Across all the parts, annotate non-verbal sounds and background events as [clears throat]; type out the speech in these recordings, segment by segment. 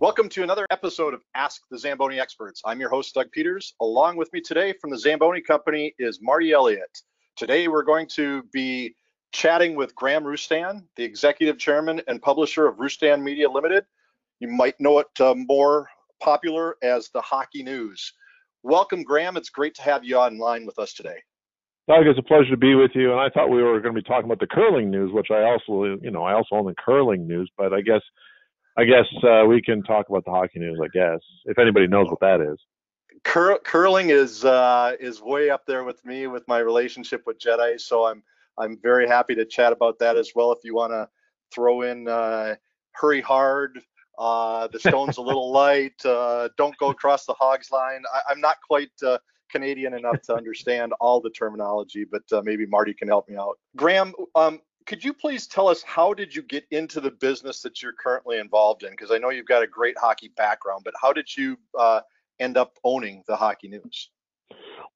Welcome to another episode of Ask the Zamboni Experts. I'm your host, Doug Peters. Along with me today from the Zamboni Company is Marty Elliott. Today we're going to be chatting with Graham Roustan, the executive chairman and publisher of Roustan Media Limited. You might know it uh, more popular as the Hockey News. Welcome, Graham. It's great to have you online with us today. Doug, it's a pleasure to be with you. And I thought we were going to be talking about the curling news, which I also, you know, I also own the curling news. But I guess, I guess uh, we can talk about the hockey news. I guess if anybody knows what that is. Cur- curling is uh, is way up there with me with my relationship with Jedi. So I'm I'm very happy to chat about that as well. If you want to throw in uh, hurry hard, uh, the stone's a little [laughs] light, uh, don't go across the hogs line. I, am not quite uh, Canadian enough to understand all the terminology, but uh, maybe Marty can help me out. Graham, um, could you please tell us how did you get into the business that you're currently involved in? Because I know you've got a great hockey background, but how did you uh, end up owning the Hockey News?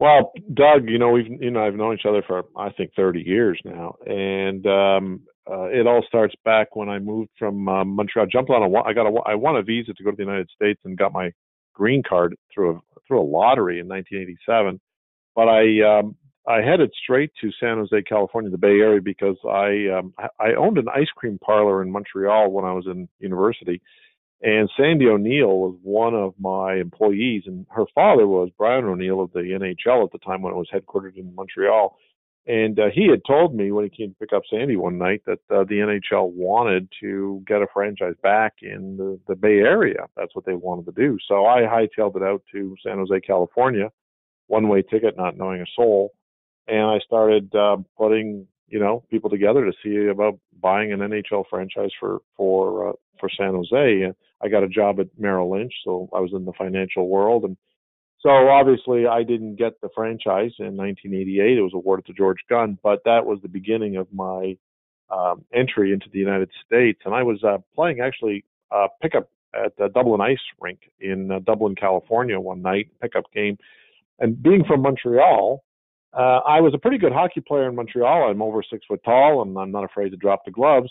Well, Doug, you know we've you know I've known each other for I think 30 years now, and um, uh, it all starts back when I moved from um, Montreal. Jumped on a I got a I won a visa to go to the United States and got my green card through a through a lottery in 1987. But I um, I headed straight to San Jose, California, the Bay Area, because I um, I owned an ice cream parlor in Montreal when I was in university, and Sandy O'Neill was one of my employees, and her father was Brian O'Neill of the NHL at the time when it was headquartered in Montreal. And uh, he had told me when he came to pick up Sandy one night that uh, the NHL wanted to get a franchise back in the, the Bay Area. That's what they wanted to do. So I hightailed it out to San Jose, California, one way ticket, not knowing a soul. And I started uh, putting you know people together to see about buying an NHL franchise for for uh, for San Jose. And I got a job at Merrill Lynch, so I was in the financial world, and so obviously I didn't get the franchise in 1988. It was awarded to George Gund, but that was the beginning of my um, entry into the United States. And I was uh, playing actually uh, pickup at the Dublin Ice Rink in uh, Dublin, California, one night pickup game. And being from Montreal, uh, I was a pretty good hockey player in Montreal. I'm over six foot tall, and I'm not afraid to drop the gloves.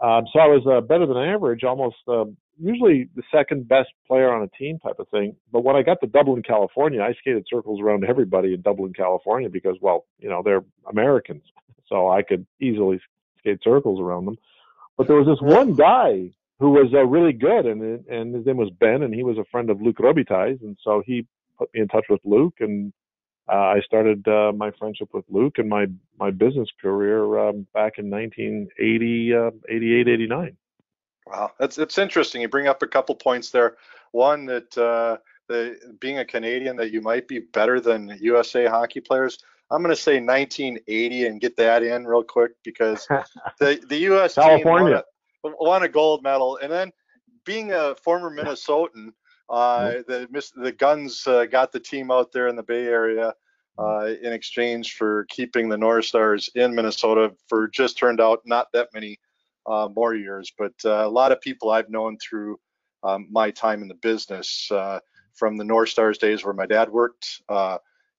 Um, so I was uh, better than average, almost uh, usually the second best player on a team type of thing. But when I got to Dublin, California, I skated circles around everybody in Dublin, California because, well, you know, they're Americans, so I could easily skate circles around them. But there was this one guy who was uh, really good, and and his name was Ben, and he was a friend of Luke Robitaille's, and so he put me in touch with Luke, and uh, I started uh, my friendship with Luke and my my business career um, back in 1980, uh, 88, 89. Wow, that's it's interesting. You bring up a couple points there. One that uh, the being a Canadian that you might be better than USA hockey players. I'm going to say 1980 and get that in real quick because [laughs] the the U.S. California team won a, won a gold medal, and then being a former Minnesotan, the the Gunds uh, got the team out there in the Bay Area uh, in exchange for keeping the North Stars in Minnesota for just turned out not that many uh, more years, but uh, a lot of people I've known through um, my time in the business uh, from the North Stars days where my dad worked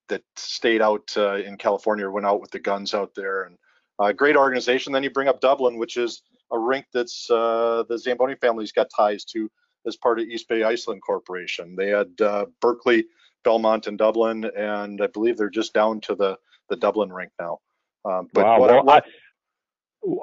that stayed out in California, went out with the Gunds out there, and a great organization. Then you bring up Dublin, which is a rink that's the Zamboni family's got ties to as part of East Bay Iceland Corporation. They had uh, Berkeley, Belmont, and Dublin, and I believe they're just down to the the Dublin rink now. Um, but wow. Well, I,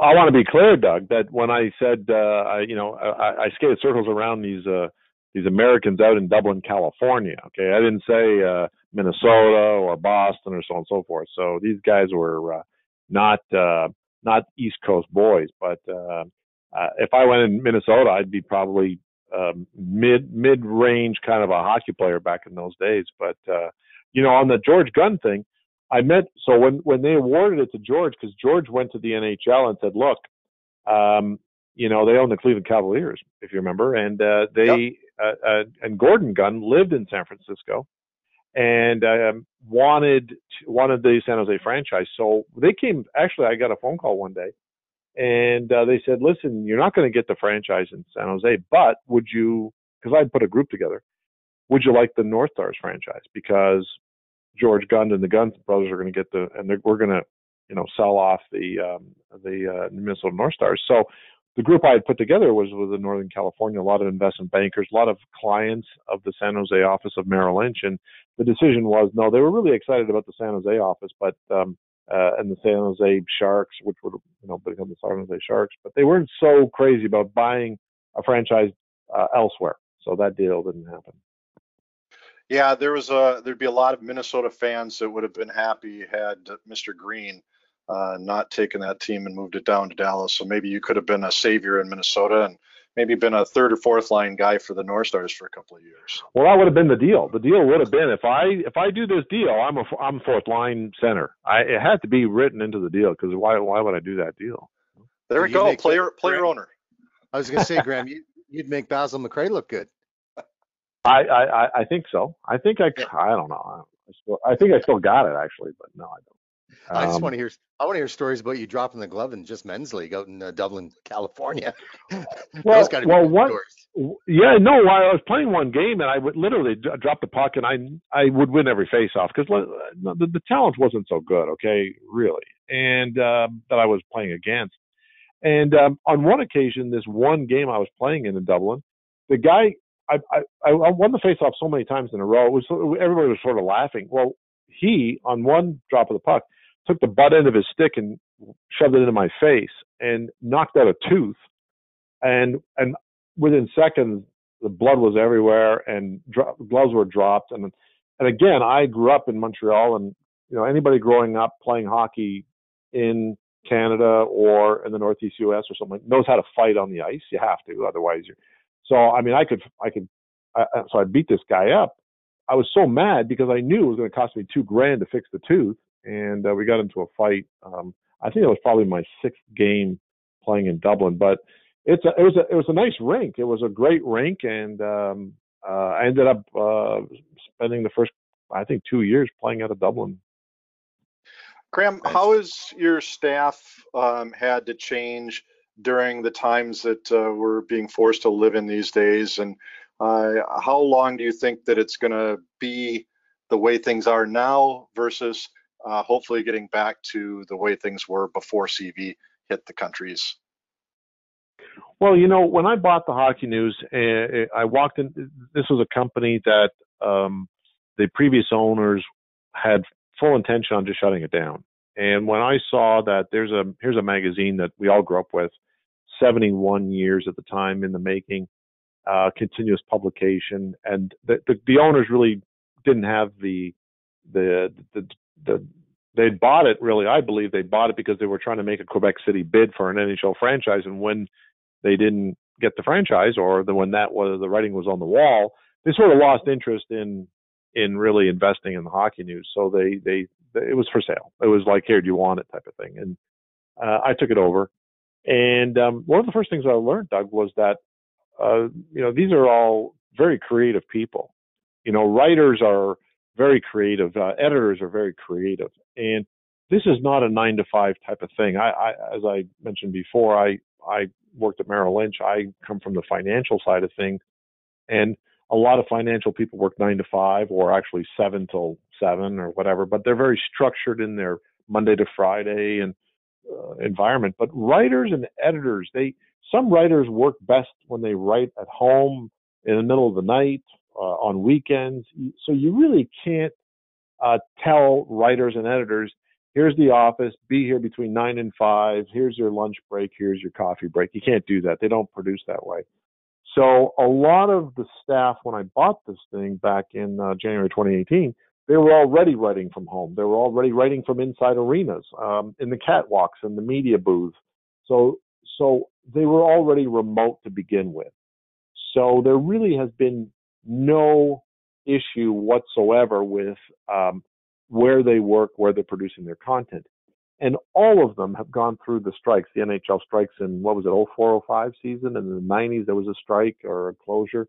I want to be clear, Doug, that when I said uh, I, you know I, I skated circles around these uh, these Americans out in Dublin, California. Okay, I didn't say uh, Minnesota or Boston or so on and so forth. So these guys were uh, not uh, not East Coast boys, but if I went in Minnesota, I'd be probably um, mid mid range kind of a hockey player back in those days. But uh, you know, on the George Gund thing, I met so when when they awarded it to George because George went to the NHL and said, look, um, you know, they own the Cleveland Cavaliers, if you remember, and uh, they yep. uh, uh, and Gordon Gund lived in San Francisco and um, wanted to, wanted the San Jose franchise. So they came. Actually, I got a phone call one day and uh, they said, "Listen, you're not going to get the franchise in San Jose, but would you? Because I put a group together. Would you like the North Stars franchise? Because George Gund and the Gund brothers are going to get the, and we're going to, you know, sell off the um, the uh, Minnesota North Stars. So the group I had put together was with the Northern California, a lot of investment bankers, a lot of clients of the San Jose office of Merrill Lynch, and the decision was no, they were really excited about the San Jose office, but um, uh, and the San Jose Sharks, which would you know become the San Jose Sharks, but they weren't so crazy about buying a franchise uh, elsewhere. So that deal didn't happen. Yeah, there was a there'd be a lot of Minnesota fans that would have been happy had Mr. Green uh, not taken that team and moved it down to Dallas. So maybe you could have been a savior in Minnesota and maybe been a third or fourth line guy for the North Stars for a couple of years. Well, that would have been the deal. The deal would have been if I if I do this deal, I'm a I'm fourth line center. I it had to be written into the deal because why why would I do that deal? There we go, player player Graham, owner. I was gonna say, [laughs] Graham, you, would make Basil McRae look good. I, I I think so. I think I I don't know. I, still, I think I still got it actually, but no, I don't. I just um, want to hear. I want to hear stories about you dropping the glove in just men's league out in uh, Dublin, California. [laughs] well, well, one, yeah, no. I was playing one game and I would literally drop the puck and I I would win every faceoff because the, the talent wasn't so good. Okay, really, and um, that I was playing against. And um, on one occasion, this one game I was playing in in Dublin, the guy I, I I won the faceoff so many times in a row. It was everybody was sort of laughing. Well, he on one drop of the puck took the butt end of his stick and shoved it into my face and knocked out a tooth. And and within seconds, the blood was everywhere and dro- gloves were dropped. And and again, I grew up in Montreal, and you know anybody growing up playing hockey in Canada or in the Northeast U.S. or something knows how to fight on the ice. You have to, otherwise you're. So I mean, I could I could. I, so I beat this guy up. I was so mad because I knew it was going to cost me two grand to fix the tooth, and uh, we got into a fight. Um, I think it was probably my sixth game playing in Dublin, but it's a, it was a it was a nice rink. It was a great rink, and um, uh, I ended up uh, spending the first I think two years playing out of Dublin. Graham, how has your staff um, had to change during the times that uh, we're being forced to live in these days, and uh, how long do you think that it's going to be the way things are now versus uh, hopefully getting back to the way things were before CV hit the countries? Well, you know, when I bought the Hockey News, uh, I walked in. This was a company that um, the previous owners had full intention on just shutting it down. And when I saw that there's a here's a magazine that we all grew up with, 71 years at the time in the making, uh, continuous publication, and the, the, the owners really didn't have the the the the they bought it really. I believe they bought it because they were trying to make a Quebec City bid for an NHL franchise, and when they didn't get the franchise, or the when that was the writing was on the wall, they sort of lost interest in in really investing in the hockey news. So they they it was for sale. It was like, here, do you want it, type of thing. And uh, I took it over. And um, one of the first things I learned, Doug, was that uh, you know these are all very creative people. You know, writers are very creative. Uh, editors are very creative, and this is not a nine to five type of thing. I, I, as I mentioned before, I I worked at Merrill Lynch. I come from the financial side of things, and a lot of financial people work nine to five or actually seven till seven or whatever, but they're very structured in their Monday to Friday and uh, environment. But writers and editors, they some writers work best when they write at home in the middle of the night uh, on weekends. So you really can't uh, tell writers and editors, here's the office, be here between nine and five, here's your lunch break, here's your coffee break. You can't do that. They don't produce that way. So a lot of the staff, when I bought this thing back in uh, January 2018, they were already writing from home. They were already writing from inside arenas, um, in the catwalks, in the media booth. So, so they were already remote to begin with. So there really has been no issue whatsoever with um, where they work, where they're producing their content. And all of them have gone through the strikes. The NHL strikes in what was it, 04, 05 season, and in the 90s there was a strike or a closure.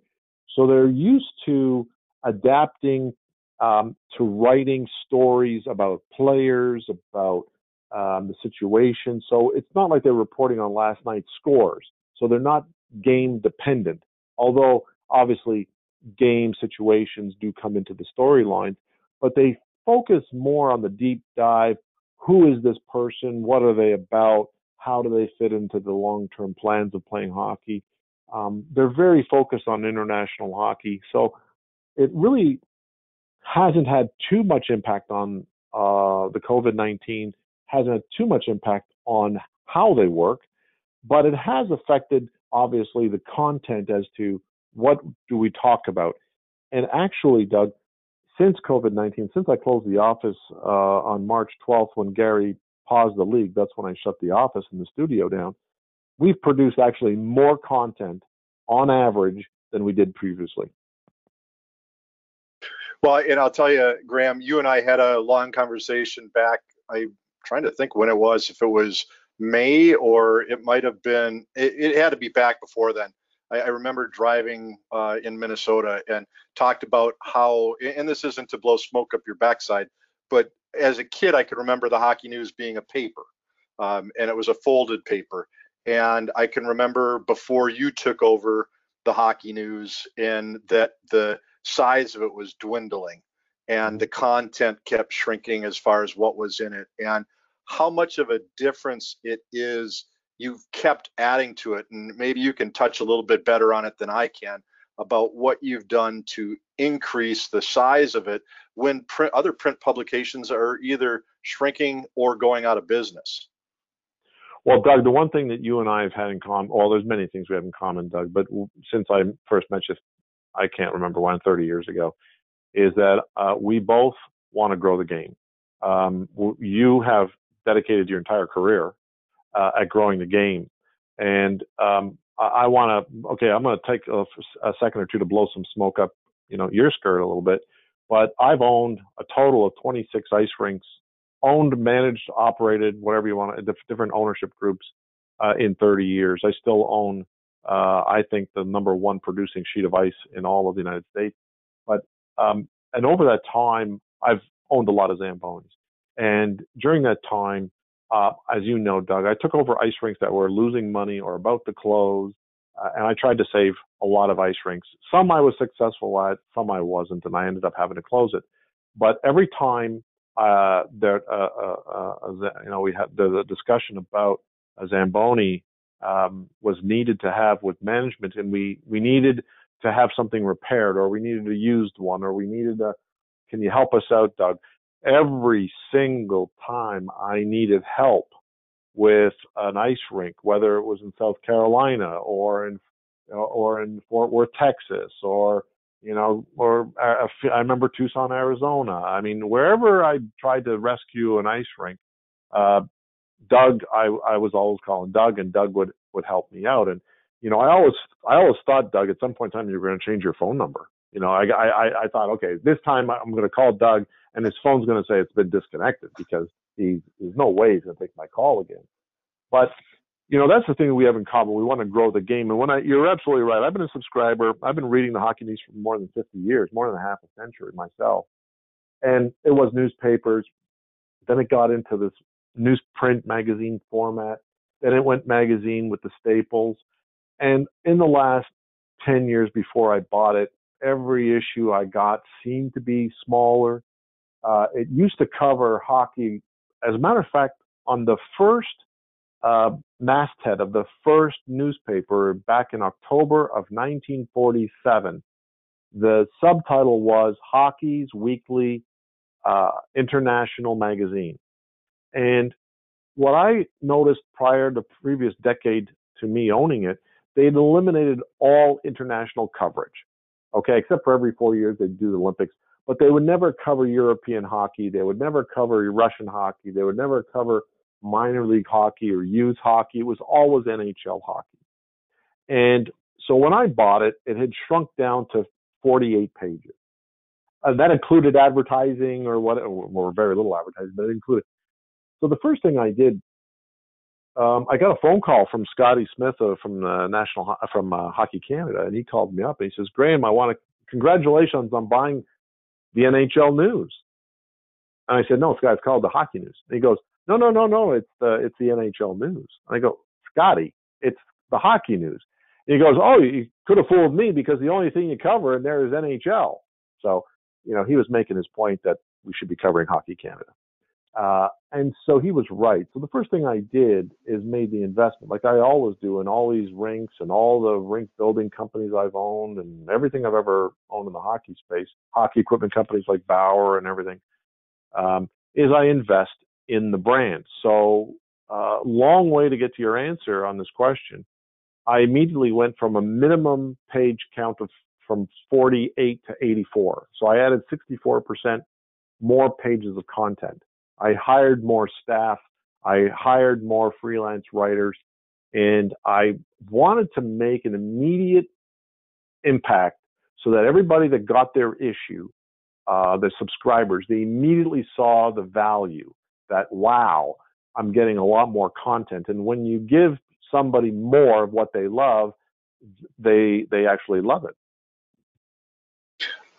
So they're used to adapting um, to writing stories about players, about um, the situation. So it's not like they're reporting on last night's scores. So they're not game dependent. Although obviously game situations do come into the storylines, but they focus more on the deep dive. Who is this person? What are they about? how do they fit into the long-term plans of playing hockey. Um, they're very focused on international hockey, so it really hasn't had too much impact on uh, the COVID-19. Hasn't had too much impact on how they work, but it has affected obviously the content as to what do we talk about. And actually, Doug, since COVID 19, since I closed the office uh, on March 12th when Gary paused the league, that's when I shut the office and the studio down, we've produced actually more content on average than we did previously. Well, and I'll tell you, Graham, you and I had a long conversation back. I'm trying to think when it was, if it was May or it might have been, it, it had to be back before then. I, I remember driving uh, in Minnesota and talked about how, and this isn't to blow smoke up your backside, but as a kid, I could remember the hockey news being a paper, um, and it was a folded paper. And I can remember before you took over the hockey news, and that the size of it was dwindling, and the content kept shrinking as far as what was in it, and how much of a difference it is you've kept adding to it and maybe you can touch a little bit better on it than I can about what you've done to increase the size of it when print, other print publications are either shrinking or going out of business. Well, Doug, the one thing that you and I have had in common, well, there's many things we have in common, Doug, but since I first met you, I can't remember when, 30 years ago, is that uh, we both want to grow the game. Um, you have dedicated your entire career uh, at growing the game. And um, I, I want to, okay, I'm going to take a, a, second or two to blow some smoke up, you know, your skirt a little bit. But I've owned a total of 26 ice rinks, owned, managed, operated, whatever you want, different ownership groups uh, in 30 years. I still own, uh, I think, the number one producing sheet of ice in all of the United States. But um, and over that time, I've owned a lot of Zambonis. And during that time, uh, as you know, Doug, I took over ice rinks that were losing money or about to close, uh, and I tried to save a lot of ice rinks. Some I was successful at, some I wasn't, and I ended up having to close it. But every time uh, there, uh, uh, uh, you know, we had the, the discussion about a Zamboni um, was needed to have with management, and we we needed to have something repaired, or we needed a used one, or we needed a. Can you help us out, Doug? Every single time I needed help with an ice rink, whether it was in South Carolina or in or in Fort Worth, Texas, or you know, or uh, I remember Tucson, Arizona. I mean, wherever I tried to rescue an ice rink, uh, Doug, I, I was always calling Doug, and Doug would would help me out. And you know, I always I always thought, Doug, at some point in time you're going to change your phone number. You know, I I I thought, okay, this time I'm going to call Doug and his phone's going to say it's been disconnected because he, there's no way he's going to take my call again. But you know that's the thing that we have in common. We want to grow the game, and when I, you're absolutely right. I've been a subscriber. I've been reading the hockey news for more than 50 years, more than half a century myself. And it was newspapers. Then it got into this newsprint magazine format. Then it went magazine with the staples. And in the last 10 years before I bought it, every issue I got seemed to be smaller, uh, it used to cover hockey. As a matter of fact, on the first uh, masthead of the first newspaper back in October of 1947, the subtitle was Hockey's Weekly uh, International Magazine. And what I noticed prior to the previous decade to me owning it, they'd eliminated all international coverage. Okay, except for every four years they'd do the Olympics but they would never cover European hockey. They would never cover Russian hockey. They would never cover minor league hockey or youth hockey. It was always NHL hockey. And so when I bought it, it had shrunk down to 48 pages. And that included advertising or what, or very little advertising, but it included. So the first thing I did, um, I got a phone call from Scotty Smith uh, from the national from uh, Hockey Canada, and he called me up and he says, "Graham, I want to congratulations on buying the NHL news. And I said, no, Scott, it's called the hockey news. And he goes, no, no, no, no, it's the it's the NHL news. And I go, Scotty, it's the hockey news. And he goes, oh, you could have fooled me because the only thing you cover in there is NHL. So, you know, he was making his point that we should be covering Hockey Canada. Uh, and so he was right. So the first thing I did is made the investment, like I always do in all these rinks and all the rink building companies I've owned and everything I've ever owned in the hockey space, hockey equipment companies like Bauer and everything, um, is I invest in the brand. So uh, long way to get to your answer on this question. I immediately went from a minimum page count of from 48 to 84. So I added 64% more pages of content. I hired more staff. I hired more freelance writers and I wanted to make an immediate impact so that everybody that got their issue, uh, the subscribers, they immediately saw the value that, wow, I'm getting a lot more content. And when you give somebody more of what they love, they, they actually love it.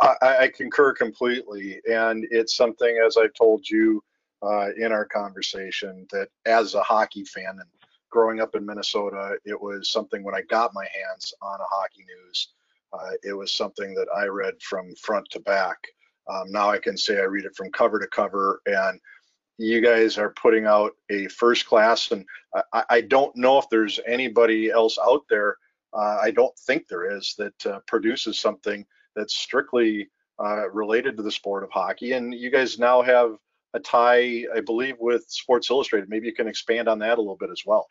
I, I concur completely. And it's something, as I've told you, uh, in our conversation that as a hockey fan and growing up in Minnesota, it was something when I got my hands on a hockey news, uh, it was something that I read from front to back. Um, now I can say I read it from cover to cover, and you guys are putting out a first class. And I, I don't know if there's anybody else out there. Uh, I don't think there is that uh, produces something that's strictly uh, related to the sport of hockey. And you guys now have a tie, I believe, with Sports Illustrated. Maybe you can expand on that a little bit as well.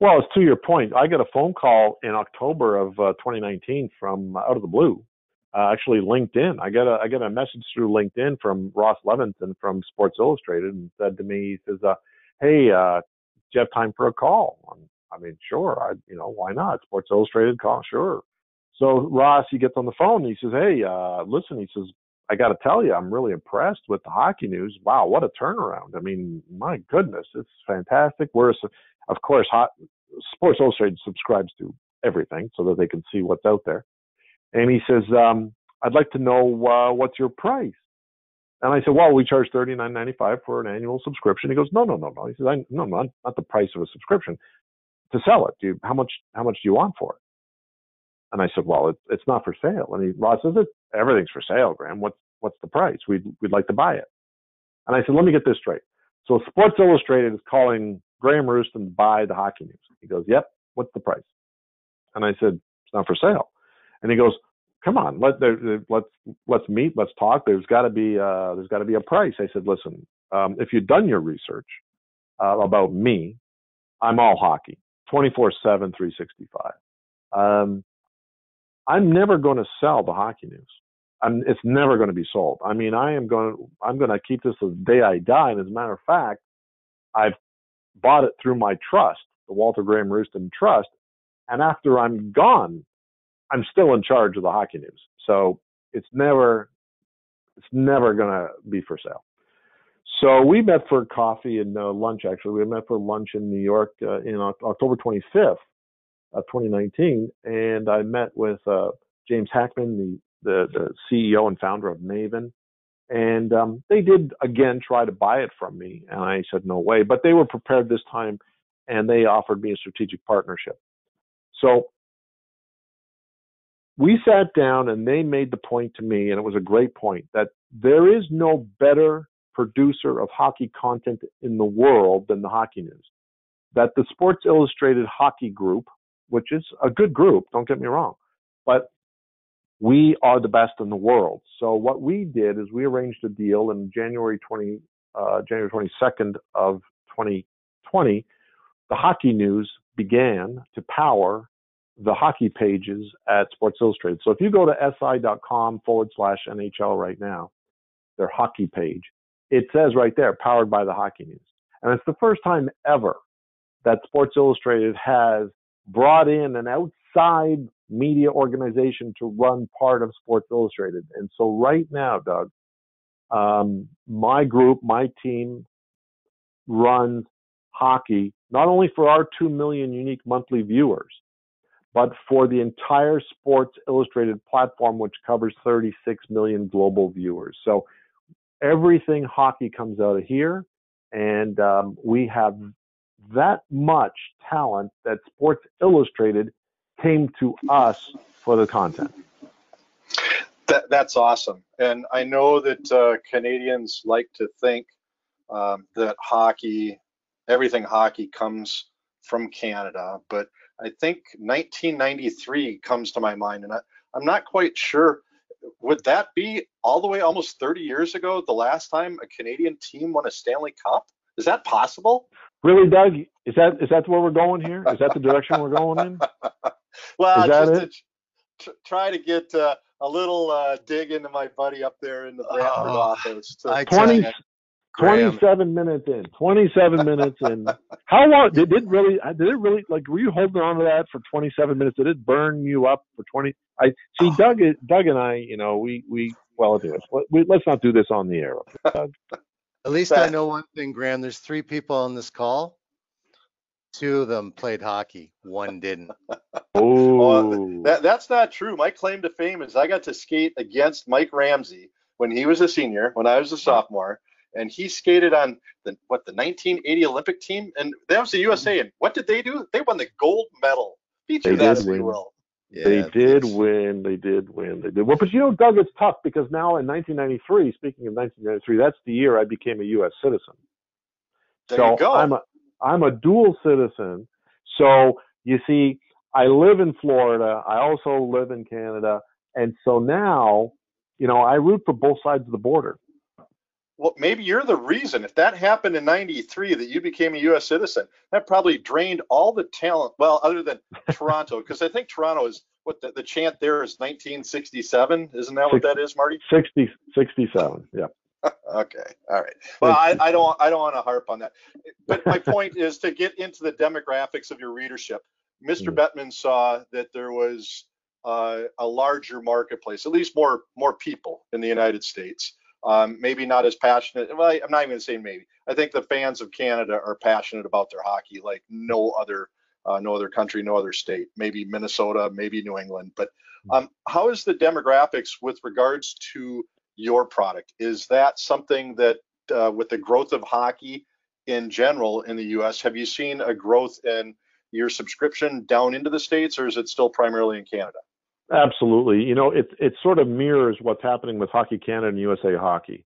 Well, it's to your point. I got a phone call in October of uh, 2019 from uh, out of the blue, uh, actually LinkedIn. I got a I got a message through LinkedIn from Ross Levinson from Sports Illustrated and said to me, he says, uh, "Hey, uh, do you have time for a call?" I mean, sure. I you know why not? Sports Illustrated call, sure. So Ross, he gets on the phone and he says, "Hey, uh, listen," he says, I got to tell you, I'm really impressed with the hockey news. Wow, what a turnaround! I mean, my goodness, it's fantastic. We're, of course, hot, Sports Illustrated subscribes to everything so that they can see what's out there. And he says, um, "I'd like to know uh, what's your price." And I said, "Well, we charge thirty nine ninety five for an annual subscription." He goes, "No, no, no, no." He says, I, "No, not not the price of a subscription. To sell it, do you, how much how much do you want for it?" And I said, well, it, it's not for sale. And he, Ross says, it, everything's for sale, Graham. What's, what's the price? We'd, we'd like to buy it. And I said, let me get this straight. So Sports Illustrated is calling Graham Roustan to buy the hockey news. He goes, yep. What's the price? And I said, it's not for sale. And he goes, come on, let let's let's meet, let's talk. There's got to be uh, there's got to be a price. I said, listen, um, if you've done your research uh, about me, I'm all hockey, 24/7, 365. Um, I'm never going to sell the hockey news. I'm, it's never going to be sold. I mean, I am going to, I'm going to keep this the day I die. And as a matter of fact, I've bought it through my trust, the Walter Graham Roustan Trust. And after I'm gone, I'm still in charge of the hockey news. So it's never, it's never going to be for sale. So we met for coffee and uh, lunch. Actually, we met for lunch in New York uh, in October 25th of 2019, and I met with uh, James Heckman, the, the, the CEO and founder of Maven, and um, they did again try to buy it from me, and I said no way. But they were prepared this time, and they offered me a strategic partnership. So we sat down, and they made the point to me, and it was a great point that there is no better producer of hockey content in the world than the Hockey News. That the Sports Illustrated Hockey Group, which is a good group, don't get me wrong. But we are the best in the world. So what we did is we arranged a deal in January 20, uh, January 22nd of 2020. The hockey news began to power the hockey pages at Sports Illustrated. So if you go to si.com forward slash NHL right now, their hockey page, it says right there, powered by the hockey news. And it's the first time ever that Sports Illustrated has brought in an outside media organization to run part of Sports Illustrated. And so right now, Doug, um, my group, my team runs hockey not only for our 2 million unique monthly viewers, but for the entire Sports Illustrated platform, which covers 36 million global viewers. So everything hockey comes out of here, and um, we have that much talent that Sports Illustrated came to us for the content. That, that's awesome. And I know that uh, Canadians like to think um, that hockey, everything hockey comes from Canada, but I think 1993 comes to my mind, and I, I'm not quite sure. Would that be all the way almost 30 years ago, the last time a Canadian team won a Stanley Cup? Is that possible? Really, Doug? Is that is that where we're going here? Is that the direction we're going in? [laughs] well, just to try to get uh, a little uh, dig into my buddy up there in the Brantford oh, office. To 20, 27 minutes in. 27 minutes in. [laughs] How long did it really? Did it really like? Were you holding on to that for 27 minutes? Did it burn you up for 20? I see. Oh. Doug, Doug and I, you know, we we well, anyways, let, let's not do this on the air. Doug. [laughs] At least I know one thing, Graham. There's three people on this call. Two of them played hockey. One didn't. [laughs] oh, that, that's not true. My claim to fame is I got to skate against Mike Ramsey when he was a senior, when I was a mm-hmm. sophomore, and he skated on the what the 1980 Olympic team, and that was the USA. Mm-hmm. And what did they do? They won the gold medal. Feature that, if you will. Yeah, they did win. They did win. They did. Well, but you know, Doug, it's tough because now in 1993, speaking of 1993, that's the year I became a U.S. citizen. There so you go. I'm a I'm a dual citizen. So you see, I live in Florida. I also live in Canada, and so now, you know, I root for both sides of the border. Well, maybe you're the reason. If that happened in '93, that you became a U.S. citizen, that probably drained all the talent. Well, other than [laughs] Toronto, because I think Toronto is what the, the chant there is 1967. Isn't that what that is, Marty? 60, 67. Yeah. [laughs] okay. All right. Well, I, I don't I don't want to harp on that. But my point [laughs] is to get into the demographics of your readership. Mr. Mm. Bettman saw that there was uh, a larger marketplace, at least more more people in the United States. Um, maybe not as passionate. Well, I'm not even going to say maybe. I think the fans of Canada are passionate about their hockey like no other uh, no other country, no other state. Maybe Minnesota, maybe New England. But mm. um, how is the demographics with regards to your product. Is that something that, uh, with the growth of hockey in general in the U.S., have you seen a growth in your subscription down into the states, or is it still primarily in Canada? Absolutely. You know, it it sort of mirrors what's happening with Hockey Canada and USA Hockey.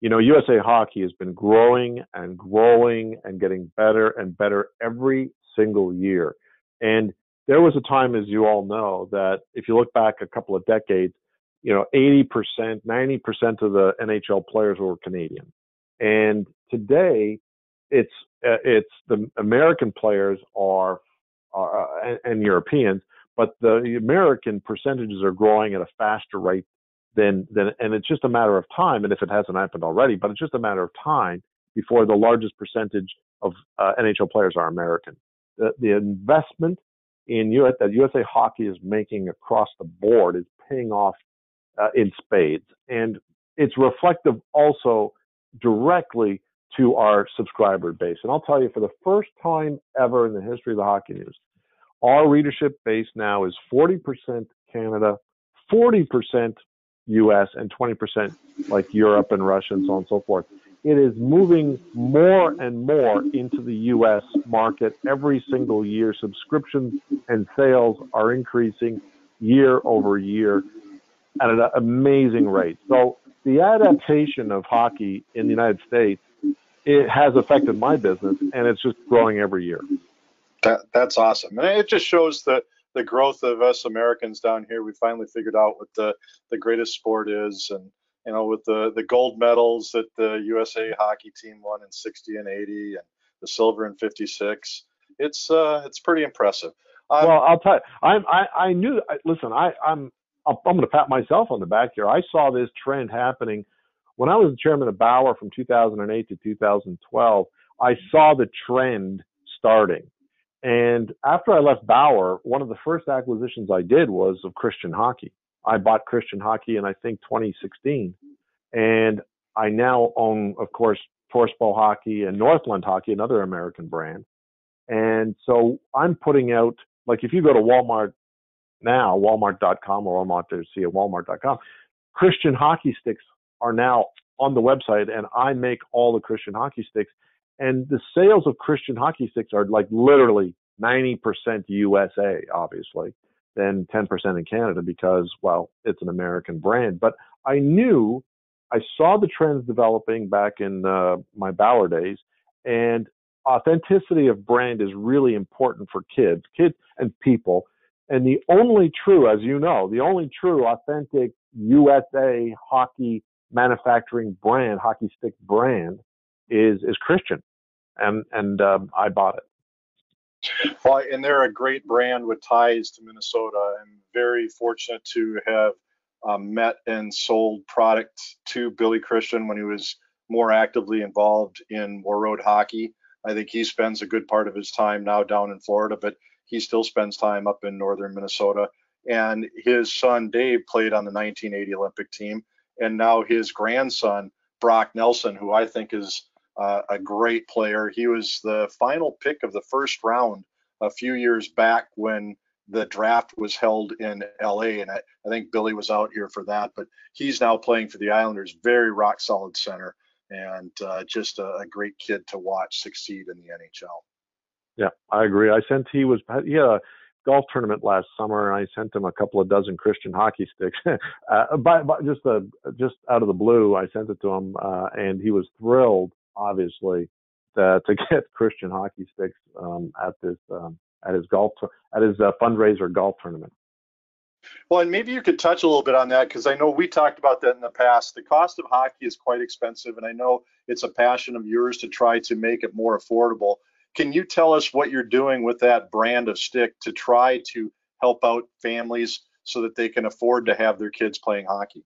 You know, USA Hockey has been growing and growing and getting better and better every single year. And there was a time, as you all know, that if you look back a couple of decades, you know, 80%, 90% of the NHL players were Canadian. And today, it's uh, it's the American players are, are uh, and, and, Europeans, but the American percentages are growing at a faster rate than than, and it's just a matter of time. And if it hasn't happened already, but it's just a matter of time before the largest percentage of uh, NHL players are American. The, the investment in US, that USA Hockey is making across the board is paying off uh, in spades. And it's reflective also directly to our subscriber base. And I'll tell you, for the first time ever in the history of the hockey news, our readership base now is 40% Canada, 40% US, and 20% like Europe and Russia and so on and so forth. It is moving more and more into the US market every single year. Subscriptions and sales are increasing year over year at an amazing rate. So the adaptation of hockey in the United States it has affected my business, and it's just growing every year. That, that's awesome, and it just shows that the growth of us Americans down here. We finally figured out what the the greatest sport is, and you know, with the the gold medals that the USA hockey team won in 60 and 80, and the silver in 56. It's uh, it's pretty impressive. Um, well, I'll tell you, I'm, I I knew. Listen, I I'm I'm going to pat myself on the back here. I saw this trend happening when I was the chairman of Bauer from 2008 to 2012. I saw the trend starting. And after I left Bauer, one of the first acquisitions I did was of Christian Hockey. I bought Christian Hockey in I think 2016, and I now own, of course, Torspo Hockey and Northland Hockey, another American brand. And so I'm putting out, like, if you go to Walmart now, walmart.com or Walmart to see at walmart.com, Christian hockey sticks are now on the website and I make all the Christian hockey sticks. And the sales of Christian hockey sticks are like literally 90% USA, obviously, then 10% in Canada because, well, it's an American brand. But I knew I saw the trends developing back in uh, my Bauer days, and authenticity of brand is really important for kids, kids and people. And the only true, as you know, the only true authentic USA hockey manufacturing brand, hockey stick brand, is is Christian, and and um, I bought it. Well, and they're a great brand with ties to Minnesota. I'm very fortunate to have um, met and sold product to Billy Christian when he was more actively involved in Warroad hockey. I think he spends a good part of his time now down in Florida, but he still spends time up in northern Minnesota. And his son Dave played on the 1980 Olympic team, and now his grandson Brock Nelson, who I think is uh, a great player. He was the final pick of the first round a few years back when the draft was held in LA, and I, I, think Billy was out here for that. But he's now playing for the Islanders, very rock solid center, and uh, just a, a, great kid to watch succeed in the NHL. Yeah, I agree. I sent he was he had a golf tournament last summer, and I sent him a couple of dozen Christian hockey sticks. [laughs] uh, by, by just just out of the blue, I sent it to him, uh, and he was thrilled, obviously, to, [laughs] to get Christian hockey sticks um, at this um, at his golf at his uh, fundraiser golf tournament. Well, and maybe you could touch a little bit on that because I know we talked about that in the past. The cost of hockey is quite expensive, and I know it's a passion of yours to try to make it more affordable. Can you tell us what you're doing with that brand of stick to try to help out families so that they can afford to have their kids playing hockey?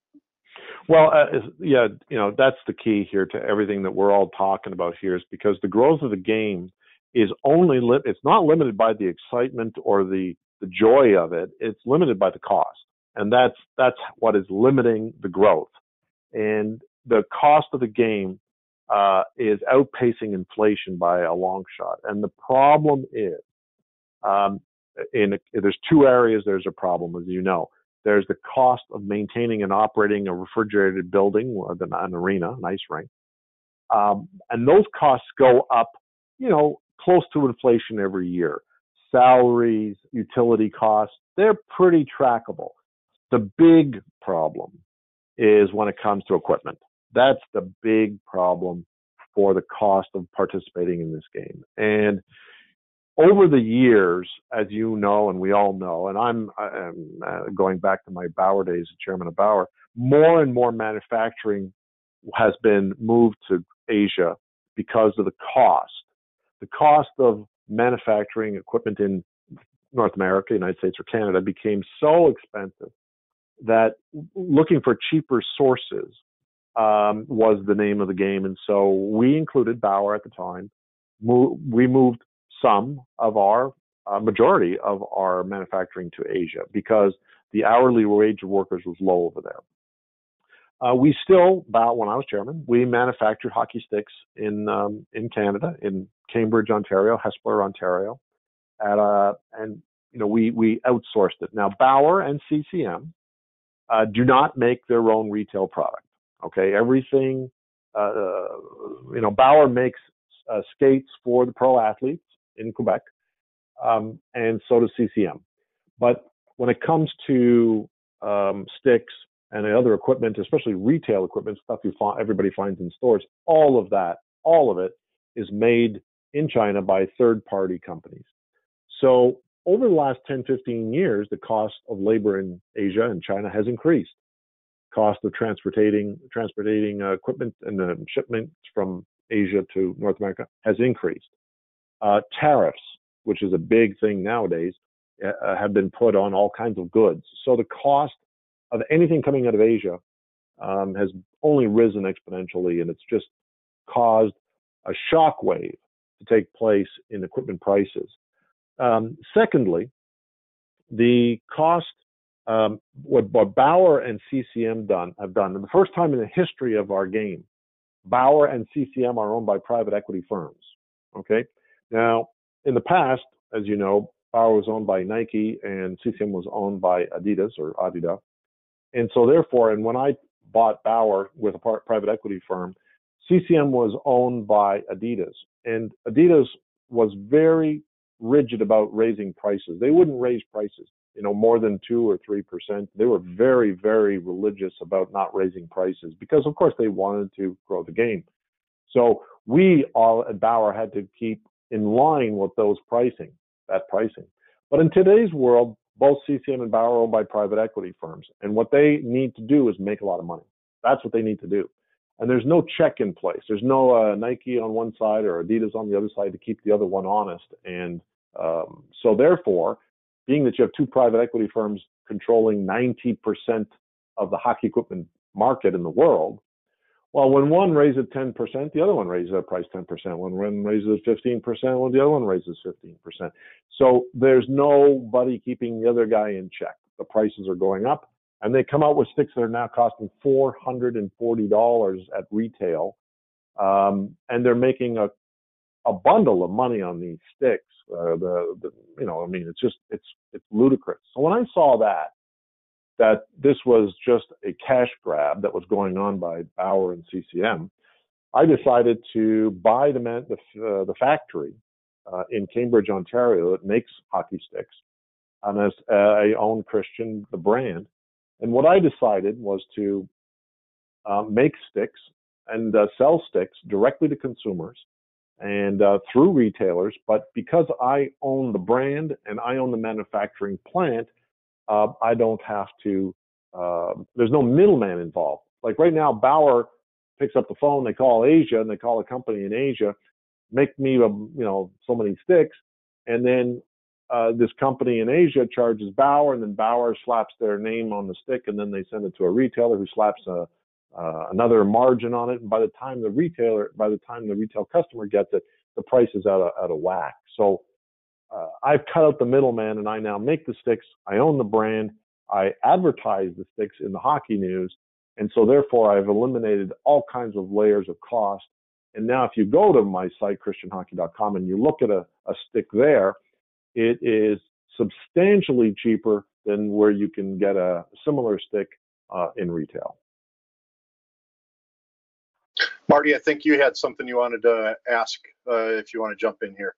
Well, uh, yeah, you know that's the key here to everything that we're all talking about here is because the growth of the game is only li- it's not limited by the excitement or the the joy of it. It's limited by the cost, and that's that's what is limiting the growth. And the cost of the game uh, is outpacing inflation by a long shot. And the problem is, um, in a, there's two areas there's a problem, as you know. There's the cost of maintaining and operating a refrigerated building, an arena, an ice rink, um, and those costs go up, you know, close to inflation every year. Salaries, utility costs, they're pretty trackable. The big problem is when it comes to equipment. That's the big problem for the cost of participating in this game. And over the years, as you know, and we all know, and I'm, I'm uh, going back to my Bauer days, as chairman of Bauer, more and more manufacturing has been moved to Asia because of the cost the cost of manufacturing equipment in North America, United States, or Canada became so expensive that looking for cheaper sources um, was the name of the game. And so we included Bauer at the time. Mo- we moved some of our uh, majority of our manufacturing to Asia because the hourly wage of workers was low over there. Uh, we still, about when I was chairman, we manufactured hockey sticks in um, in Canada, in Cambridge, Ontario, Hespeler, Ontario, at uh, and you know we we outsourced it. Now Bauer and CCM uh, do not make their own retail product. Okay, everything uh, you know Bauer makes uh, skates for the pro athletes in Quebec, um, and so does CCM. But when it comes to um, sticks and the other equipment, especially retail equipment, stuff you find, everybody finds in stores, all of that, all of it is made in China by third party companies. So over the last 10, 15 years, the cost of labor in Asia and China has increased. Cost of transporting transporting uh, equipment and the shipments from Asia to North America has increased. Uh, tariffs, which is a big thing nowadays, uh, have been put on all kinds of goods. So the cost of anything coming out of Asia um, has only risen exponentially, and it's just caused a shock wave to take place in equipment prices. Um, secondly, the cost, um, what, Bauer and CCM done have done, and the first time in the history of our game, Bauer and CCM are owned by private equity firms. Okay, now in the past, as you know, Bauer was owned by Nike and CCM was owned by Adidas or Adidas. And so therefore, and when I bought Bauer with a private equity firm, CCM was owned by Adidas, and Adidas was very rigid about raising prices. They wouldn't raise prices. You know, more than two or three percent. They were very, very religious about not raising prices because, of course, they wanted to grow the game. So we all at Bauer had to keep in line with those pricing, that pricing. But in today's world, both CCM and Bauer are owned by private equity firms, and what they need to do is make a lot of money. That's what they need to do. And there's no check in place. There's no uh, Nike on one side or Adidas on the other side to keep the other one honest. And um, so, therefore, being that you have two private equity firms controlling 90% of the hockey equipment market in the world, well, when one raises 10%, the other one raises their price 10%. When one raises 15%, when the other one raises 15%. So there's nobody keeping the other guy in check. The prices are going up, and they come out with sticks that are now costing $440 at retail, um, and they're making a a bundle of money on these sticks. Uh, the, the you know, I mean, it's just it's it's ludicrous. So when I saw that, that this was just a cash grab that was going on by Bauer and CCM, I decided to buy the man, the, uh, the factory uh, in Cambridge, Ontario that makes hockey sticks, and as uh, I own Christian the brand. And what I decided was to uh, make sticks and uh, sell sticks directly to consumers and uh, through retailers. But because I own the brand and I own the manufacturing plant, uh, I don't have to. Uh, there's no middleman involved. Like right now, Bauer picks up the phone, they call Asia, and they call a company in Asia, make me, a, you know, so many sticks, and then uh, this company in Asia charges Bauer, and then Bauer slaps their name on the stick, and then they send it to a retailer who slaps a, uh, another margin on it. And by the time the retailer, by the time the retail customer gets it, the price is out of, out of whack. So uh, I've cut out the middleman and I now make the sticks. I own the brand. I advertise the sticks in the hockey news. And so therefore I've eliminated all kinds of layers of cost. And now if you go to my site, christianhockey.com, and you look at a, a stick there, it is substantially cheaper than where you can get a similar stick uh, in retail. Marty, I think you had something you wanted to ask uh, if you want to jump in here.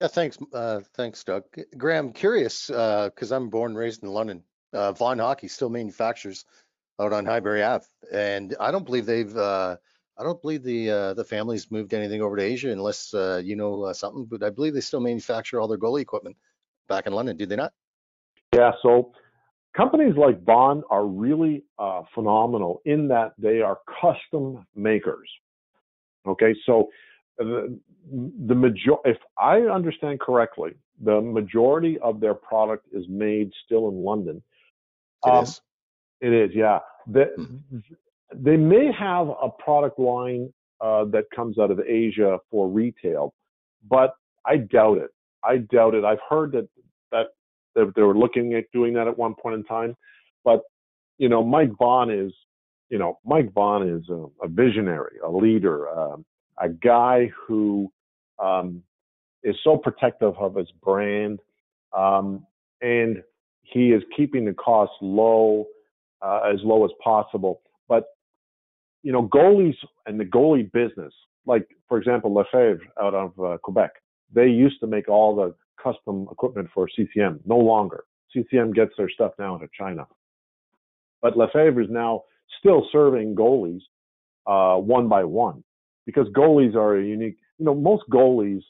Yeah, thanks, uh, thanks, Doug. Graham, curious because uh, I'm born and raised in London. Uh, Vaughn Hockey still manufactures out on Highbury Ave, and I don't believe they've. Uh, I don't believe the uh, the family's moved anything over to Asia unless uh, you know something. But I believe they still manufacture all their goalie equipment back in London. Do they not? Yeah. So companies like Vaughn are really uh, phenomenal in that they are custom makers. Okay, so the, the major, if I understand correctly, the majority of their product is made still in London. It um, is. It is, yeah. The, mm-hmm. They may have a product line uh, that comes out of Asia for retail, but I doubt it. I doubt it. I've heard that that that they were looking at doing that at one point in time. But you know, Mike Vaughn is, you know, Mike Vaughn is a, a visionary, a leader, um, a guy who um, is so protective of his brand, um, and he is keeping the costs low, uh, as low as possible. But you know, goalies and the goalie business, like for example, Lefebvre out of uh, Quebec, they used to make all the custom equipment for CCM. No longer. CCM gets their stuff now to China. But Lefebvre is now still serving goalies uh, one by one because goalies are a unique. You know, most goalies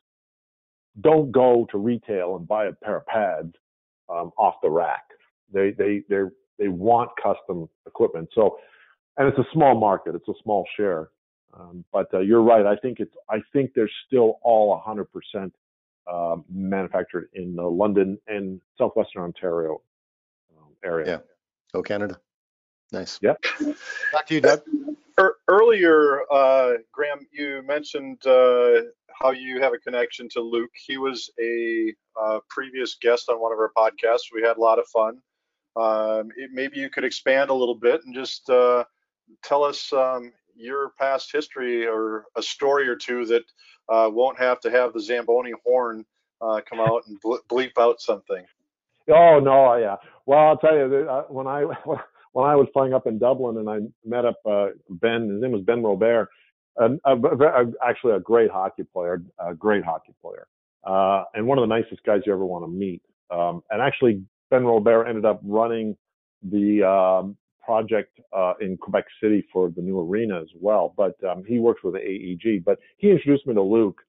don't go to retail and buy a pair of pads um, off the rack. They they they they want custom equipment. So, and it's a small market. It's a small share. Um, but uh, you're right. I think it's. I think they're still all 100% uh, manufactured in the London and southwestern Ontario um, area. Yeah. Oh, Canada. Nice. Yep. Back to you, Doug. Earlier, uh, Graham, you mentioned uh, how you have a connection to Luke. He was a uh, previous guest on one of our podcasts. We had a lot of fun. Um, it, maybe you could expand a little bit and just uh, tell us um, your past history or a story or two that uh, won't have to have the Zamboni horn uh, come out and bleep out something. Oh no, yeah. Well, I'll tell you, uh, when I [laughs] when I was playing up in Dublin and I met up uh, Ben, his name was Ben Robert, a, a, a, actually a great hockey player, a great hockey player, uh, and one of the nicest guys you ever want to meet. Um, and actually, Ben Robert ended up running the um, project uh, in Quebec City for the new arena as well. But um, he works with AEG. But he introduced me to Luke,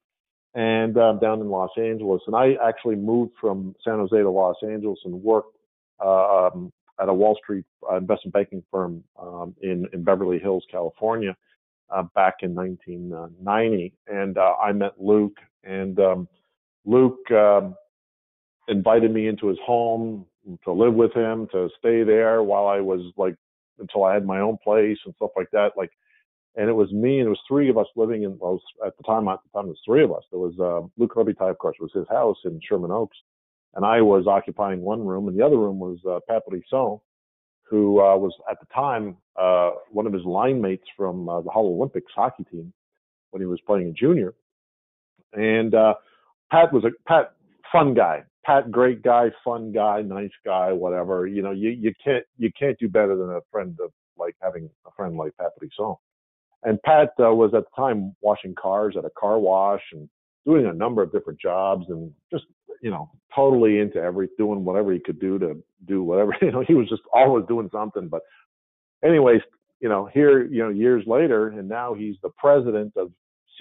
and um, down in Los Angeles, and I actually moved from San Jose to Los Angeles and worked uh, um, at a Wall Street uh, investment banking firm um, in in Beverly Hills, California, uh, back in 1990. And uh, I met Luke, and um, Luke um, invited me into his home to live with him, to stay there while I was like until I had my own place and stuff like that. Like, and it was me and it was three of us living in. Well, at the time, at the time, it was three of us. There was uh, Luc Robitaille, of course, was his house in Sherman Oaks, and I was occupying one room, and the other room was uh, Pat Brisson, who uh, was at the time uh, one of his line mates from uh, the Hull Olympics hockey team when he was playing in junior. And uh, Pat was a Pat fun guy. Pat great guy, fun guy, nice guy, whatever. You know, you you can't you can't do better than a friend of like having a friend like Pat Brisson. And Pat uh, was at the time washing cars at a car wash and doing a number of different jobs and just you know totally into every doing whatever he could do to do whatever [laughs] you know he was just always doing something but anyways you know here you know years later and now he's the president of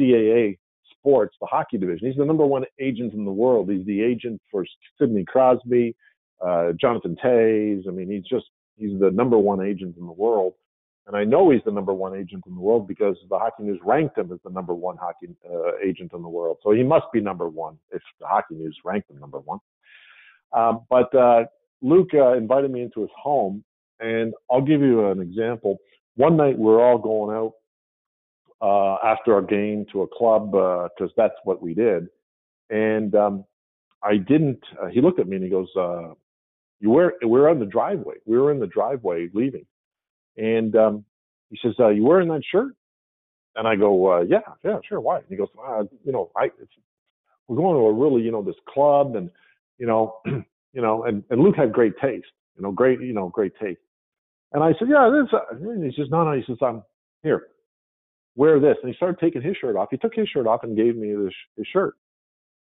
CAA sports the hockey division he's the number one agent in the world he's the agent for Sidney Crosby uh, Jonathan Toews I mean he's just he's the number one agent in the world and I know he's the number one agent in the world because the Hockey News ranked him as the number one hockey uh, agent in the world. So he must be number one if the Hockey News ranked him number one. Um, but uh, Luke uh, invited me into his home, and I'll give you an example. One night we're all going out uh, after our game to a club because uh, that's what we did, and um, I didn't. Uh, he looked at me and he goes, uh "You were we're on the driveway. We were in the driveway leaving." And um, he says, uh, "You wearing that shirt?" And I go, uh, "Yeah, yeah, sure. Why?" And he goes, uh, "You know, I we're going to a really, you know, this club, and you know, [clears throat] you know, and and Luke had great taste, you know, great, you know, great taste." And I said, "Yeah, this." Uh, and he says, "No, no." He says, "I'm um, here. Wear this." And he started taking his shirt off. He took his shirt off and gave me his, shirt.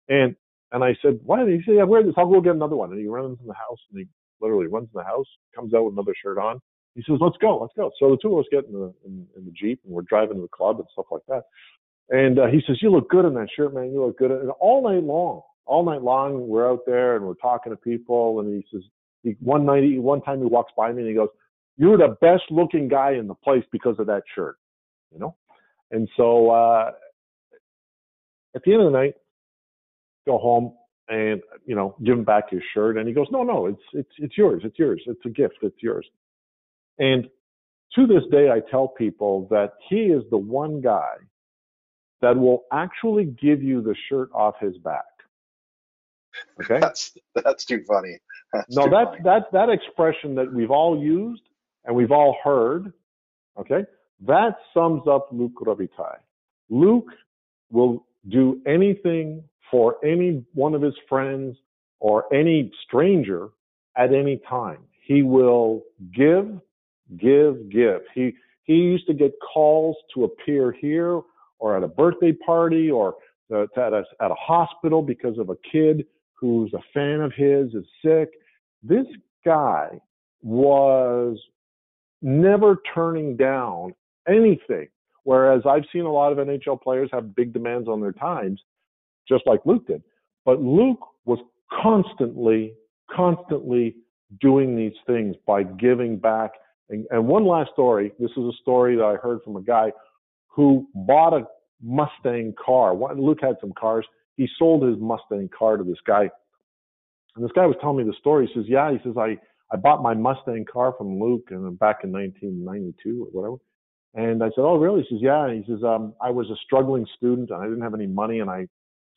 And and I said, "Why?" He said, "Yeah, wear this. I'll go get another one." And he runs in the house and he literally runs in the house, comes out with another shirt on, he says, "Let's go, let's go." So the two of us get in the in, in the jeep and we're driving to the club and stuff like that. And uh, he says, "You look good in that shirt, man. You look good." And all night long, all night long, we're out there and we're talking to people. And he says, he, one night, one time he walks by me and he goes, "You're the best looking guy in the place because of that shirt," you know. And so uh, at the end of the night, go home and you know give him back his shirt. And he goes, "No, no, it's it's it's yours. It's yours. It's a gift. It's yours." And to this day, I tell people that he is the one guy that will actually give you the shirt off his back. Okay, that's that's too funny. That's no, that funny. that that expression that we've all used and we've all heard. Okay, that sums up Luc Robitaille. Luke will do anything for any one of his friends or any stranger at any time. He will give give, give. He he used to get calls to appear here or at a birthday party or uh, at a, at a hospital because of a kid who's a fan of his is sick. This guy was never turning down anything. Whereas I've seen a lot of NHL players have big demands on their times, just like Luke did. But Luke was constantly, constantly doing these things by giving back and, and one last story. This is a story that I heard from a guy who bought a Mustang car. Luke had some cars. He sold his Mustang car to this guy. And this guy was telling me the story. He says, Yeah, he says, I, I bought my Mustang car from Luke and back in 1992 or whatever. And I said, Oh, really? He says, Yeah. And he says, um, I was a struggling student and I didn't have any money. And I,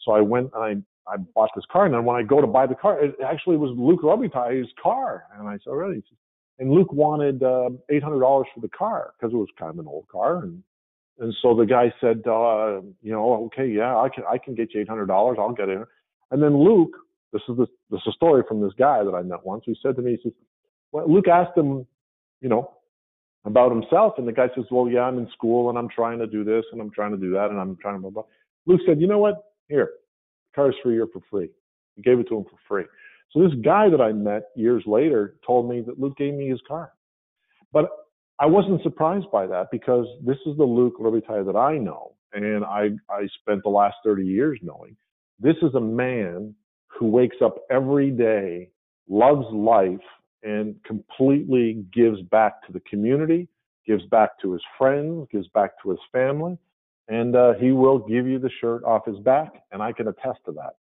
so I went and I, I bought this car. And then when I go to buy the car, it actually was Luc Robitaille's car. And I said, oh, Really? Says, and Luke wanted uh, $800 for the car because it was kind of an old car. And, and so the guy said, uh, you know, okay, yeah, I can, I can get you $800. I'll get it. And then Luke, this is the, this is a story from this guy that I met once. He said to me, he says, well, Luke asked him, you know, about himself. And the guy says, well, yeah, I'm in school and I'm trying to do this and I'm trying to do that and I'm trying to blah, blah. Luke said, you know what? Here, car's for you for free. He gave it to him for free. So this guy that I met years later told me that Luke gave me his car. But I wasn't surprised by that because this is the Luc Robitaille that I know and I, I spent the last 30 years knowing. This is a man who wakes up every day, loves life, and completely gives back to the community, gives back to his friends, gives back to his family, and uh, he will give you the shirt off his back, and I can attest to that.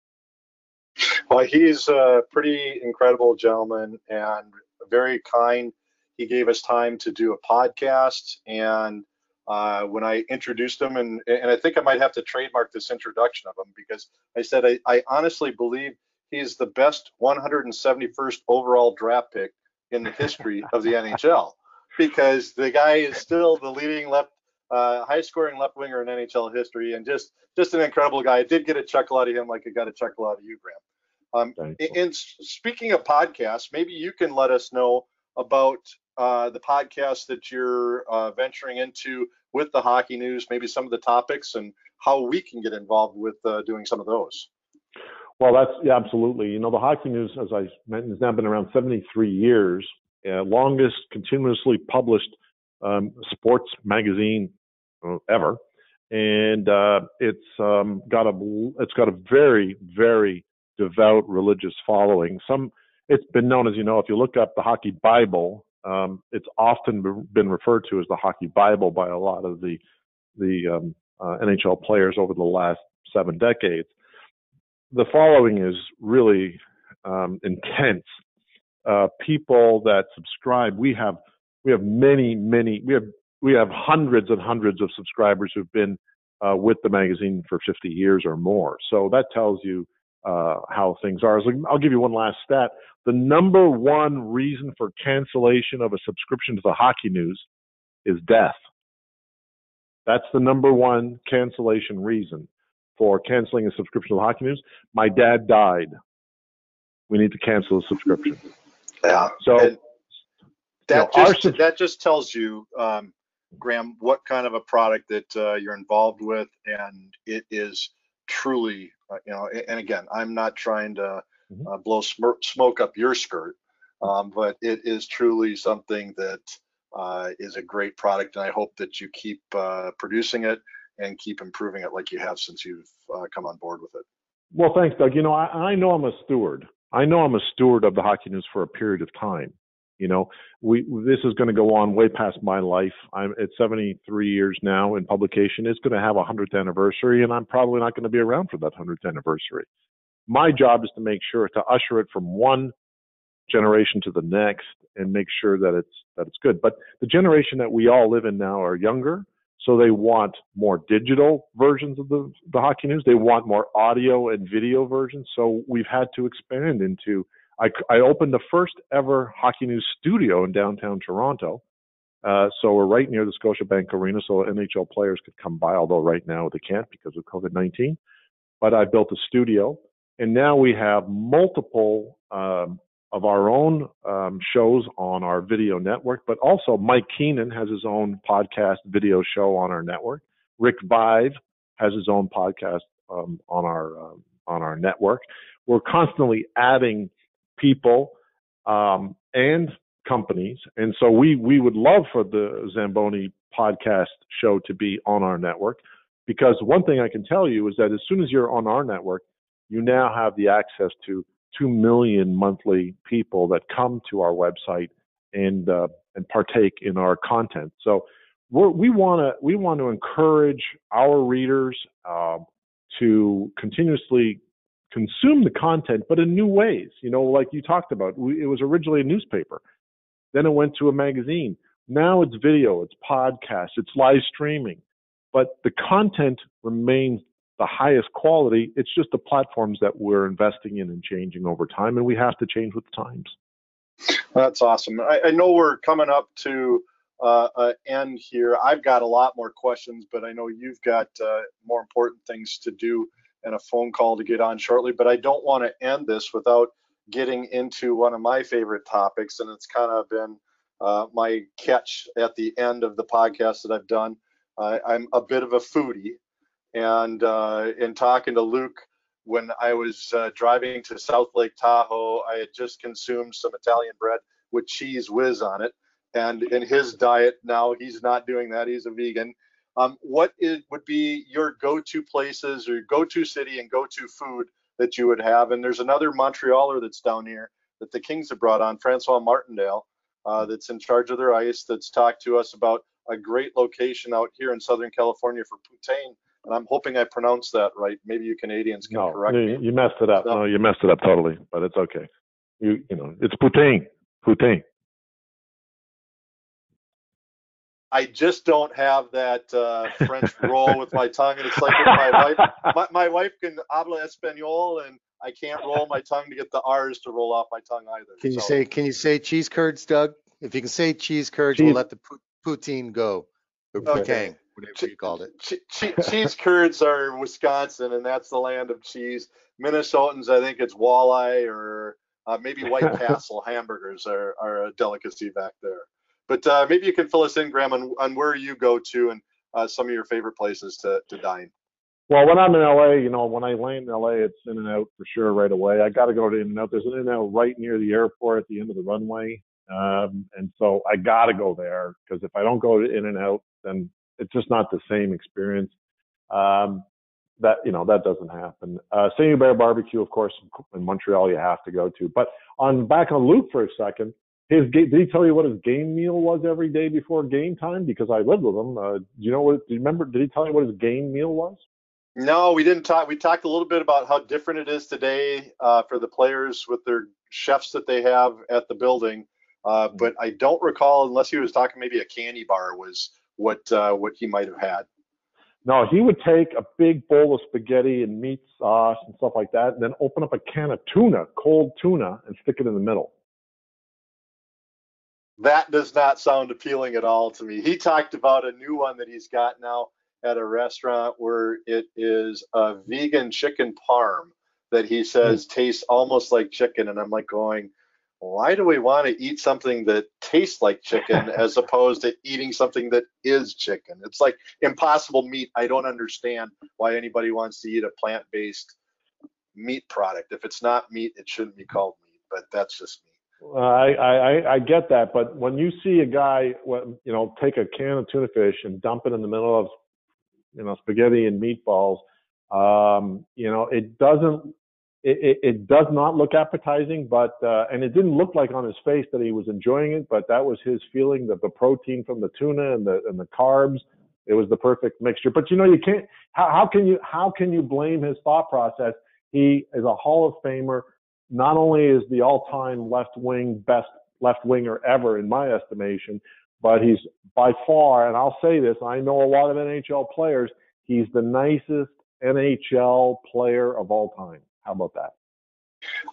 Well, he's a pretty incredible gentleman and very kind. He gave us time to do a podcast, and uh, when I introduced him, and and I think I might have to trademark this introduction of him because I said I, I honestly believe he's the best 171st overall draft pick in the history of the NHL because the guy is still the leading left uh, high scoring left winger in NHL history and just just an incredible guy. I did get a chuckle out of him like I got a chuckle out of you, Graham. Um, and speaking of podcasts, maybe you can let us know about uh, the podcast that you're uh, venturing into with the hockey news, maybe some of the topics and how we can get involved with uh, doing some of those. Well, that's yeah, absolutely. You know, the hockey news, as I mentioned, has now been around 73 years, uh, longest continuously published um, sports magazine uh, ever, and uh, it's um, got a it's got a very very devout religious following. Some it's been known as you know if you look up the hockey Bible, um, it's often been referred to as the hockey Bible by a lot of the the um, uh, NHL players over the last seven decades. The following is really um, intense. Uh, people that subscribe, we have we have many many we have we have hundreds and hundreds of subscribers who've been uh, with the magazine for 50 years or more. So that tells you uh, how things are. I'll give you one last stat. The number one reason for cancellation of a subscription to the hockey news is death. That's the number one cancellation reason for canceling a subscription to hockey news. My dad died. We need to cancel the subscription. Yeah. So that you know, just that just tells you, um, Graham, what kind of a product that uh, you're involved with, and it is truly, uh, you know, and again, I'm not trying to mm-hmm. uh, blow sm- smoke up your skirt, um, but it is truly something that uh, is a great product, and I hope that you keep uh, producing it and keep improving it like you have since you've uh, come on board with it. Well, thanks, Doug. You know, I, I know I'm a steward. I know I'm a steward of the hockey news for a period of time. You know, we this is going to go on way past my life. I'm at 73 years now in publication. It's going to have a 100th anniversary, and I'm probably not going to be around for that 100th anniversary. My job is to make sure to usher it from one generation to the next and make sure that it's that it's good. But the generation that we all live in now are younger, so they want more digital versions of the, the hockey news. They want more audio and video versions. So we've had to expand into I, I opened the first ever Hockey News studio in downtown Toronto. Uh, so we're right near the Scotiabank Arena, so NHL players could come by, although right now they can't because of COVID 19. But I built a studio, and now we have multiple um, of our own um, shows on our video network, but also Mike Keenan has his own podcast video show on our network. Rick Vaive has his own podcast um, on our um, on our network. We're constantly adding people um, and companies. And so we we would love for the Zamboni podcast show to be on our network because one thing I can tell you is that as soon as you're on our network, you now have the access to two million monthly people that come to our website and uh, and partake in our content. So we want to we want to encourage our readers uh, to continuously consume the content, but in new ways. You know, like you talked about, we, it was originally a newspaper, then it went to a magazine. Now it's video, it's podcast, it's live streaming, but the content remains the highest quality. It's just the platforms that we're investing in and changing over time, and we have to change with the times. That's awesome. I, I know we're coming up to uh, uh, end here. I've got a lot more questions, but I know you've got uh, more important things to do and a phone call to get on shortly. But I don't want to end this without getting into one of my favorite topics, and it's kind of been uh, my catch at the end of the podcast that I've done. I'm a bit of a foodie, and uh, in talking to Luke when I was uh, driving to South Lake Tahoe, I had just consumed some Italian bread with Cheez Whiz on it. And in his diet now, he's not doing that. He's a vegan. Um, what is, would be your go-to places or go-to city and go-to food that you would have? And there's another Montrealer that's down here that the Kings have brought on, Francois Martindale, uh, that's in charge of their ice, that's talked to us about a great location out here in Southern California for poutine. And I'm hoping I pronounced that right. Maybe you Canadians can no, correct you, me. you messed it up. No. no, you messed it up totally, but it's okay. You you know, it's poutine. Poutine. I just don't have that uh, French roll with my tongue, and it's like my wife. My, my wife can habla español, and I can't roll my tongue to get the R's to roll off my tongue either. Can you So, say can you say cheese curds, Doug? If you can say cheese curds, Cheese- we'll let the pu- poutine go. Or Okay. Whatever you called it. che- che- cheese curds are Wisconsin, and that's the land of cheese. Minnesotans, I think it's walleye or uh, maybe [laughs] White Castle hamburgers are, are a delicacy back there. But uh, maybe you can fill us in, Graham, on, on where you go to and uh, some of your favorite places to, to dine. Well, when I'm in LA, you know, when I land in LA, it's in and out for sure right away. I got to go to In and Out. There's an In and Out right near the airport at the end of the runway, um, and so I got to go there because if I don't go to In and Out, then it's just not the same experience. Um, that you know that doesn't happen. Uh, Saint Hubert Barbecue, of course, in Montreal, you have to go to. But on back on Luke for a second, his did he tell you what his game meal was every day before game time? Because I lived with him. Uh, do you know what? Do you remember? Did he tell you what his game meal was? No, we didn't talk. We talked a little bit about how different it is today uh, for the players with their chefs that they have at the building. Uh, but I don't recall, unless he was talking maybe a candy bar was what uh, what he might have had. No, he would take a big bowl of spaghetti and meat sauce and stuff like that, and then open up a can of tuna, cold tuna, and stick it in the middle. That does not sound appealing at all to me. He talked about a new one that he's got now at a restaurant where it is a vegan chicken parm that he says tastes almost like chicken. And I'm like going, why do we want to eat something that tastes like chicken [laughs] as opposed to eating something that is chicken? It's like impossible meat. I don't understand why anybody wants to eat a plant-based meat product. If it's not meat, it shouldn't be called meat, but that's just me. Uh, I, I I get that, but when you see a guy, you know, take a can of tuna fish and dump it in the middle of, you know, spaghetti and meatballs, um, you know, it doesn't, it, it, does not look appetizing, but uh, and it didn't look like on his face that he was enjoying it, but that was his feeling that the protein from the tuna and the and the carbs, it was the perfect mixture. But you know, you can't. How, how can you how can you blame his thought process? He is a Hall of Famer not only is the all-time left wing best left winger ever in my estimation, but he's by far, and I'll say this, I know a lot of NHL players, he's the nicest NHL player of all time. How about that?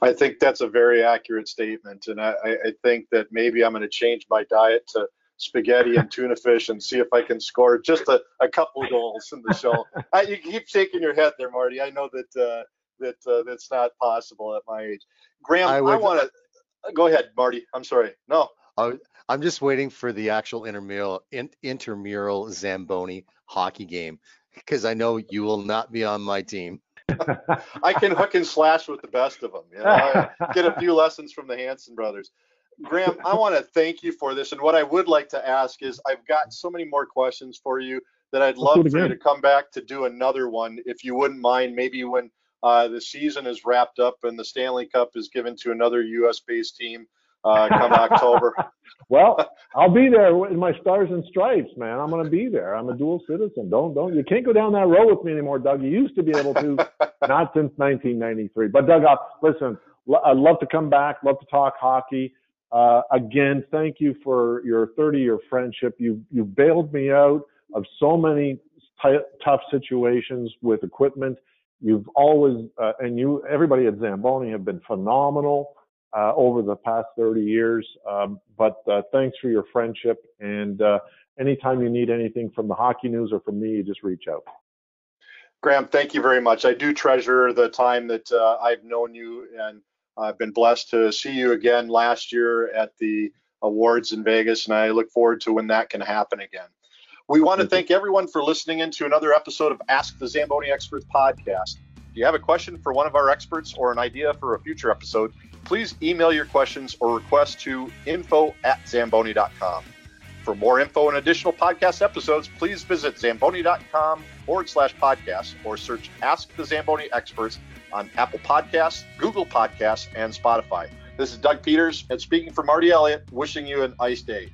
I think that's a very accurate statement, and I, I I think that maybe I'm going to change my diet to spaghetti and tuna fish and see if I can score just a, a couple goals in the show. [laughs] I, you keep shaking your head there, Marty. I know that uh, that uh, that's not possible at my age. Graham, I I, want to go ahead, Marty. I'm sorry. No, I'm just waiting for the actual intramural in, intramural Zamboni hockey game because I know you will not be on my team. [laughs] I can hook and slash with the best of them. You know, I [laughs] get a few lessons from the Hanson brothers. Graham, I want to thank you for this. And what I would like to ask is I've got so many more questions for you that I'd love for you to come back to do another one if you wouldn't mind. Maybe when uh, the season is wrapped up and the Stanley Cup is given to another U.S. based team uh, come October. [laughs] well, I'll be there in my stars and stripes, man. I'm going to be there. I'm a dual citizen. Don't don't you can't go down that road with me anymore, Doug. You used to be able to, [laughs] not since 1993. But Doug, i listen. lo- I'd love to come back. Love to talk hockey. Uh, again, thank you for your 30-year friendship. You you bailed me out of so many t- tough situations with equipment. You've always uh, and you everybody at Zamboni have been phenomenal uh, over the past 30 years. Um, but uh, thanks for your friendship. And uh, anytime you need anything from the hockey news or from me, you just reach out. Graham, thank you very much. I do treasure the time that uh, I've known you, and I've been blessed to see you again last year at the awards in Vegas, and I look forward to when that can happen again. We want to Thank thank everyone for listening in to another episode of Ask the Zamboni Experts podcast. If you have a question for one of our experts or an idea for a future episode, please email your questions or requests to info at zamboni.com. For more info and additional podcast episodes, please visit zamboni.com forward slash podcast or search Ask the Zamboni Experts on Apple Podcasts, Google Podcasts, and Spotify. This is Doug Peters, and speaking for Marty Elliott, wishing you an ice day.